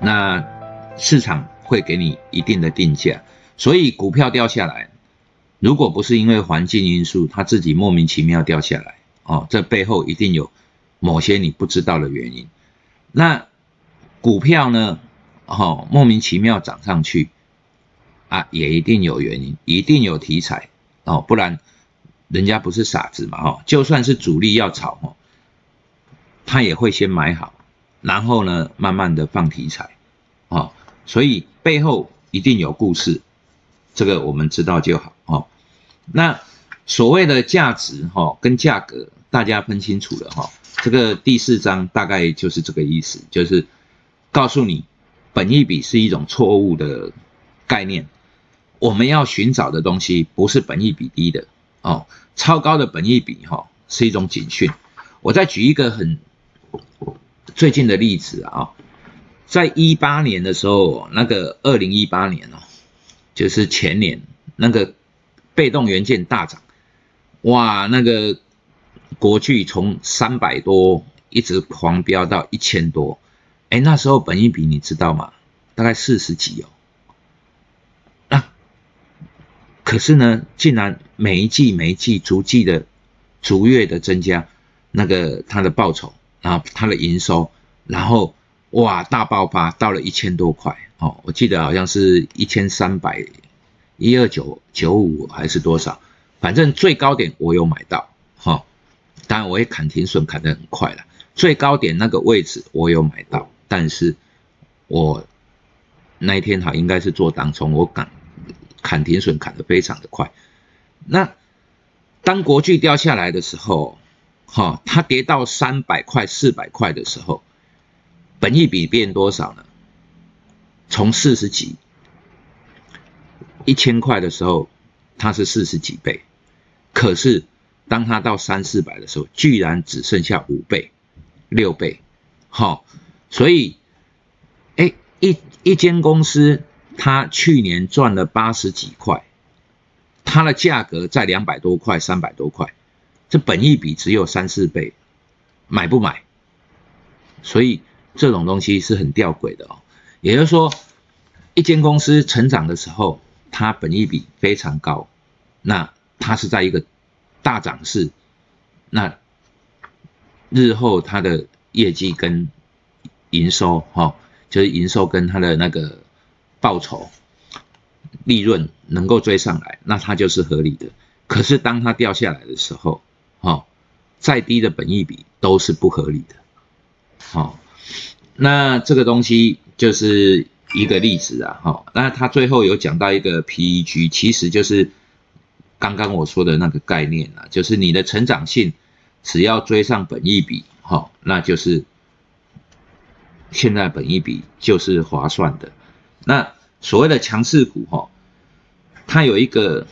那市场会给你一定的定价，所以股票掉下来，如果不是因为环境因素，它自己莫名其妙掉下来，哦，这背后一定有某些你不知道的原因。那股票呢，哦，莫名其妙涨上去，啊，也一定有原因，一定有题材，哦，不然人家不是傻子嘛，哈，就算是主力要炒，哦，他也会先买好。然后呢，慢慢的放题材，啊，所以背后一定有故事，这个我们知道就好哦。那所谓的价值哈跟价格，大家分清楚了哈。这个第四章大概就是这个意思，就是告诉你，本益比是一种错误的概念，我们要寻找的东西不是本益比低的哦，超高的本益比哈是一种警讯。我再举一个很。最近的例子啊，在一八年的时候，那个二零一八年哦，就是前年那个被动元件大涨，哇，那个国巨从三百多一直狂飙到一千多，哎，那时候本益比你知道吗？大概四十几哦，啊，可是呢，竟然每一季每一季逐季的逐月的增加，那个它的报酬。然后它的营收，然后哇大爆发到了一千多块。哦，我记得好像是一千三百一二九九五还是多少，反正最高点我有买到哈，当然我也砍停损砍得很快了，最高点那个位置我有买到，但是我那一天哈应该是做当冲，我砍砍停损砍得非常的快，那当国巨掉下来的时候。哈，它跌到三百块、四百块的时候，本益比变多少呢？从四十几、一千块的时候，它是四十几倍，可是当它到三四百的时候，居然只剩下五倍、六倍。好，所以，哎，一一间公司，它去年赚了八十几块，它的价格在两百多块、三百多块。这本益比只有三四倍，买不买？所以这种东西是很吊诡的哦。也就是说，一间公司成长的时候，它本益比非常高，那它是在一个大涨势，那日后它的业绩跟营收，哈，就是营收跟它的那个报酬、利润能够追上来，那它就是合理的。可是当它掉下来的时候，再低的本益比都是不合理的。好，那这个东西就是一个例子啊。好，那他最后有讲到一个 PEG，其实就是刚刚我说的那个概念啊，就是你的成长性只要追上本益比，好，那就是现在本益比就是划算的。那所谓的强势股，哈，它有一个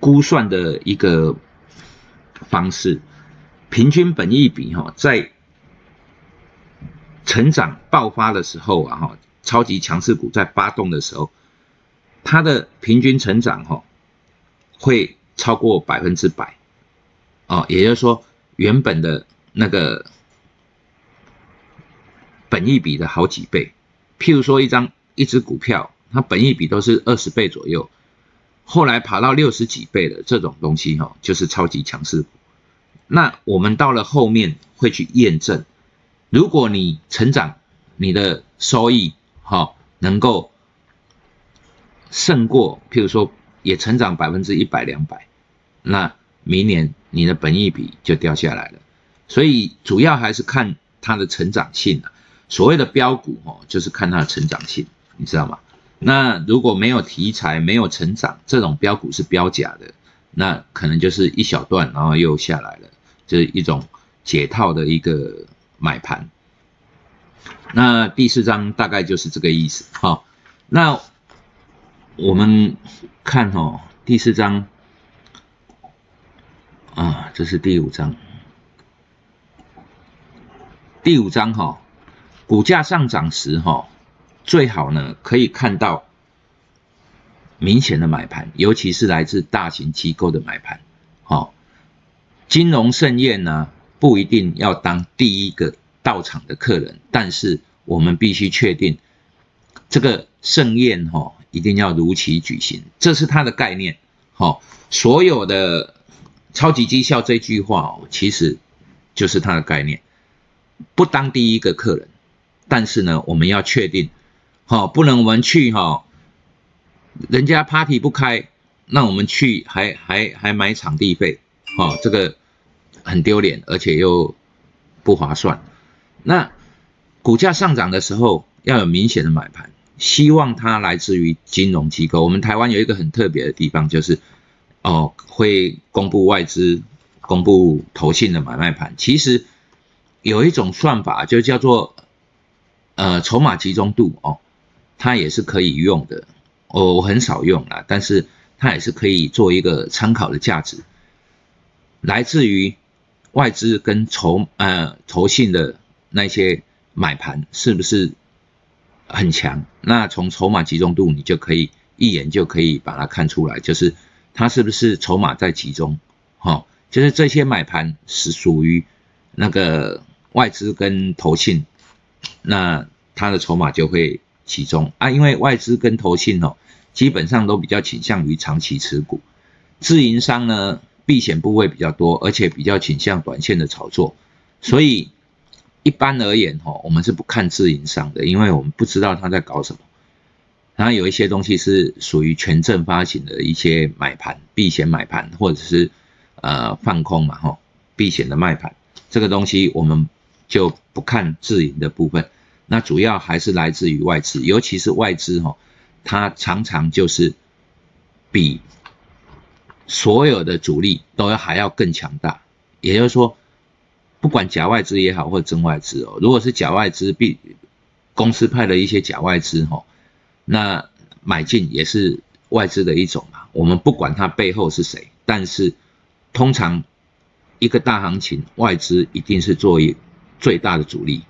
估算的一个。方式，平均本益比哈，在成长爆发的时候啊哈，超级强势股在发动的时候，它的平均成长哈会超过百分之百，哦，也就是说原本的那个本益比的好几倍。譬如说一张一只股票，它本益比都是二十倍左右。后来爬到六十几倍的这种东西哈，就是超级强势股。那我们到了后面会去验证，如果你成长，你的收益哈能够胜过，譬如说也成长百分之一百两百，那明年你的本益比就掉下来了。所以主要还是看它的成长性啊。所谓的标股哈，就是看它的成长性，你知道吗？那如果没有题材、没有成长，这种标股是标假的，那可能就是一小段，然后又下来了，就是一种解套的一个买盘。那第四章大概就是这个意思。好，那我们看哦，第四章啊，这是第五章，第五章哈，股价上涨时哈。最好呢，可以看到明显的买盘，尤其是来自大型机构的买盘。好，金融盛宴呢，不一定要当第一个到场的客人，但是我们必须确定这个盛宴哈一定要如期举行，这是它的概念。好，所有的超级绩效这句话哦，其实就是它的概念。不当第一个客人，但是呢，我们要确定，好，不能我们去哈，人家 party 不开，那我们去还还还买场地费，好，这个很丢脸，而且又不划算。那股价上涨的时候要有明显的买盘，希望它来自于金融机构。我们台湾有一个很特别的地方，就是哦会公布外资、公布投信的买卖盘。其实有一种算法就叫做呃筹码集中度哦，它也是可以用的。我我很少用啦，但是它也是可以做一个参考的价值，来自于外资跟筹呃投信的。那些买盘是不是很强？那从筹码集中度，你就可以一眼就可以把它看出来，就是它是不是筹码在集中？哈，就是这些买盘是属于那个外资跟投信，那它的筹码就会集中啊。因为外资跟投信哦，基本上都比较倾向于长期持股，自营商呢避险部位比较多，而且比较倾向短线的炒作，所以。一般而言，哈，我们是不看自营商的，因为我们不知道他在搞什么。然后有一些东西是属于权证发行的一些买盘、避险买盘，或者是呃放空嘛，哈，避险的卖盘，这个东西我们就不看自营的部分。那主要还是来自于外资，尤其是外资，哈，它常常就是比所有的主力都要还要更强大，也就是说。不管假外资也好，或真外资哦，如果是假外资，必公司派的一些假外资哈，那买进也是外资的一种嘛。我们不管它背后是谁，但是通常一个大行情，外资一定是作为最大的主力。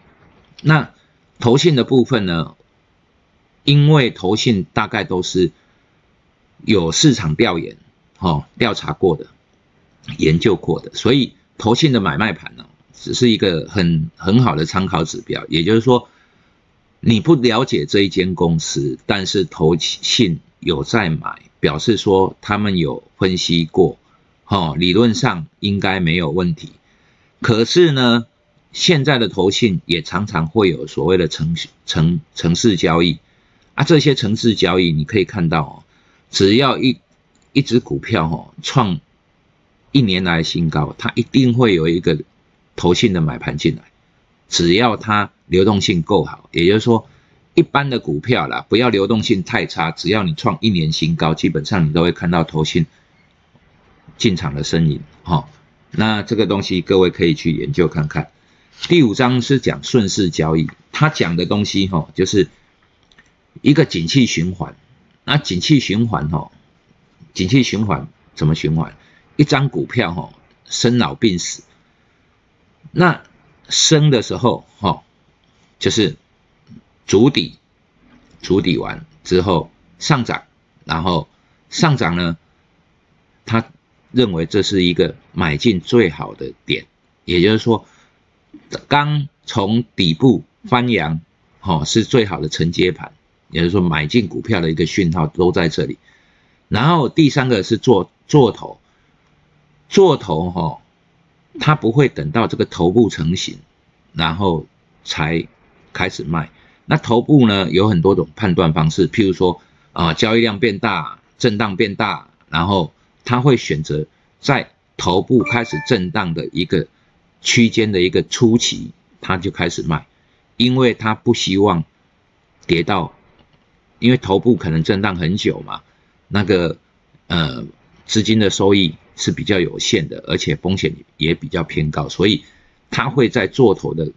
那投信的部分呢？因为投信大概都是有市场调研、哦调查过的、研究过的，所以投信的买卖盘呢。只是一个很很好的参考指标，也就是说，你不了解这一间公司，但是投信有在买，表示说他们有分析过，哦，理论上应该没有问题。可是呢，现在的投信也常常会有所谓的城城城市交易啊，这些城市交易你可以看到哦，只要一一只股票哦创一年来新高，它一定会有一个。投信的买盘进来，只要它流动性够好，也就是说，一般的股票啦，不要流动性太差，只要你创一年新高，基本上你都会看到投信进场的身影。哈，那这个东西各位可以去研究看看。第五章是讲顺势交易，他讲的东西哈，就是一个景气循环。那景气循环哈，景气循环怎么循环？一张股票哈，生老病死。那升的时候，哈，就是筑底，筑底完之后上涨，然后上涨呢，他认为这是一个买进最好的点，也就是说，刚从底部翻扬，哈，是最好的承接盘，也就是说买进股票的一个讯号都在这里。然后第三个是做做头，做头，哈。它不会等到这个头部成型，然后才开始卖。那头部呢有很多种判断方式，譬如说啊交易量变大，震荡变大，然后他会选择在头部开始震荡的一个区间的一个初期，他就开始卖，因为他不希望跌到，因为头部可能震荡很久嘛，那个呃资金的收益。是比较有限的，而且风险也比较偏高，所以他会在做头的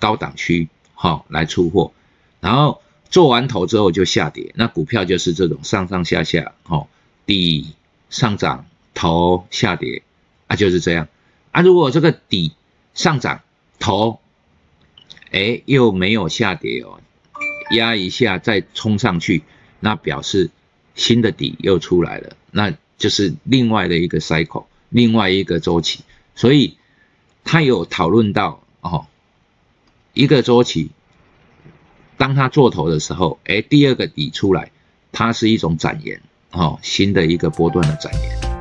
高档区，哈，来出货，然后做完头之后就下跌，那股票就是这种上上下下，哈，底上涨，头下跌，啊，就是这样，啊，如果这个底上涨，头，哎，又没有下跌哦，压一下再冲上去，那表示新的底又出来了，那。就是另外的一个 cycle，另外一个周期，所以他有讨论到哦，一个周期当他做头的时候，哎，第二个底出来，它是一种展延，哦，新的一个波段的展延。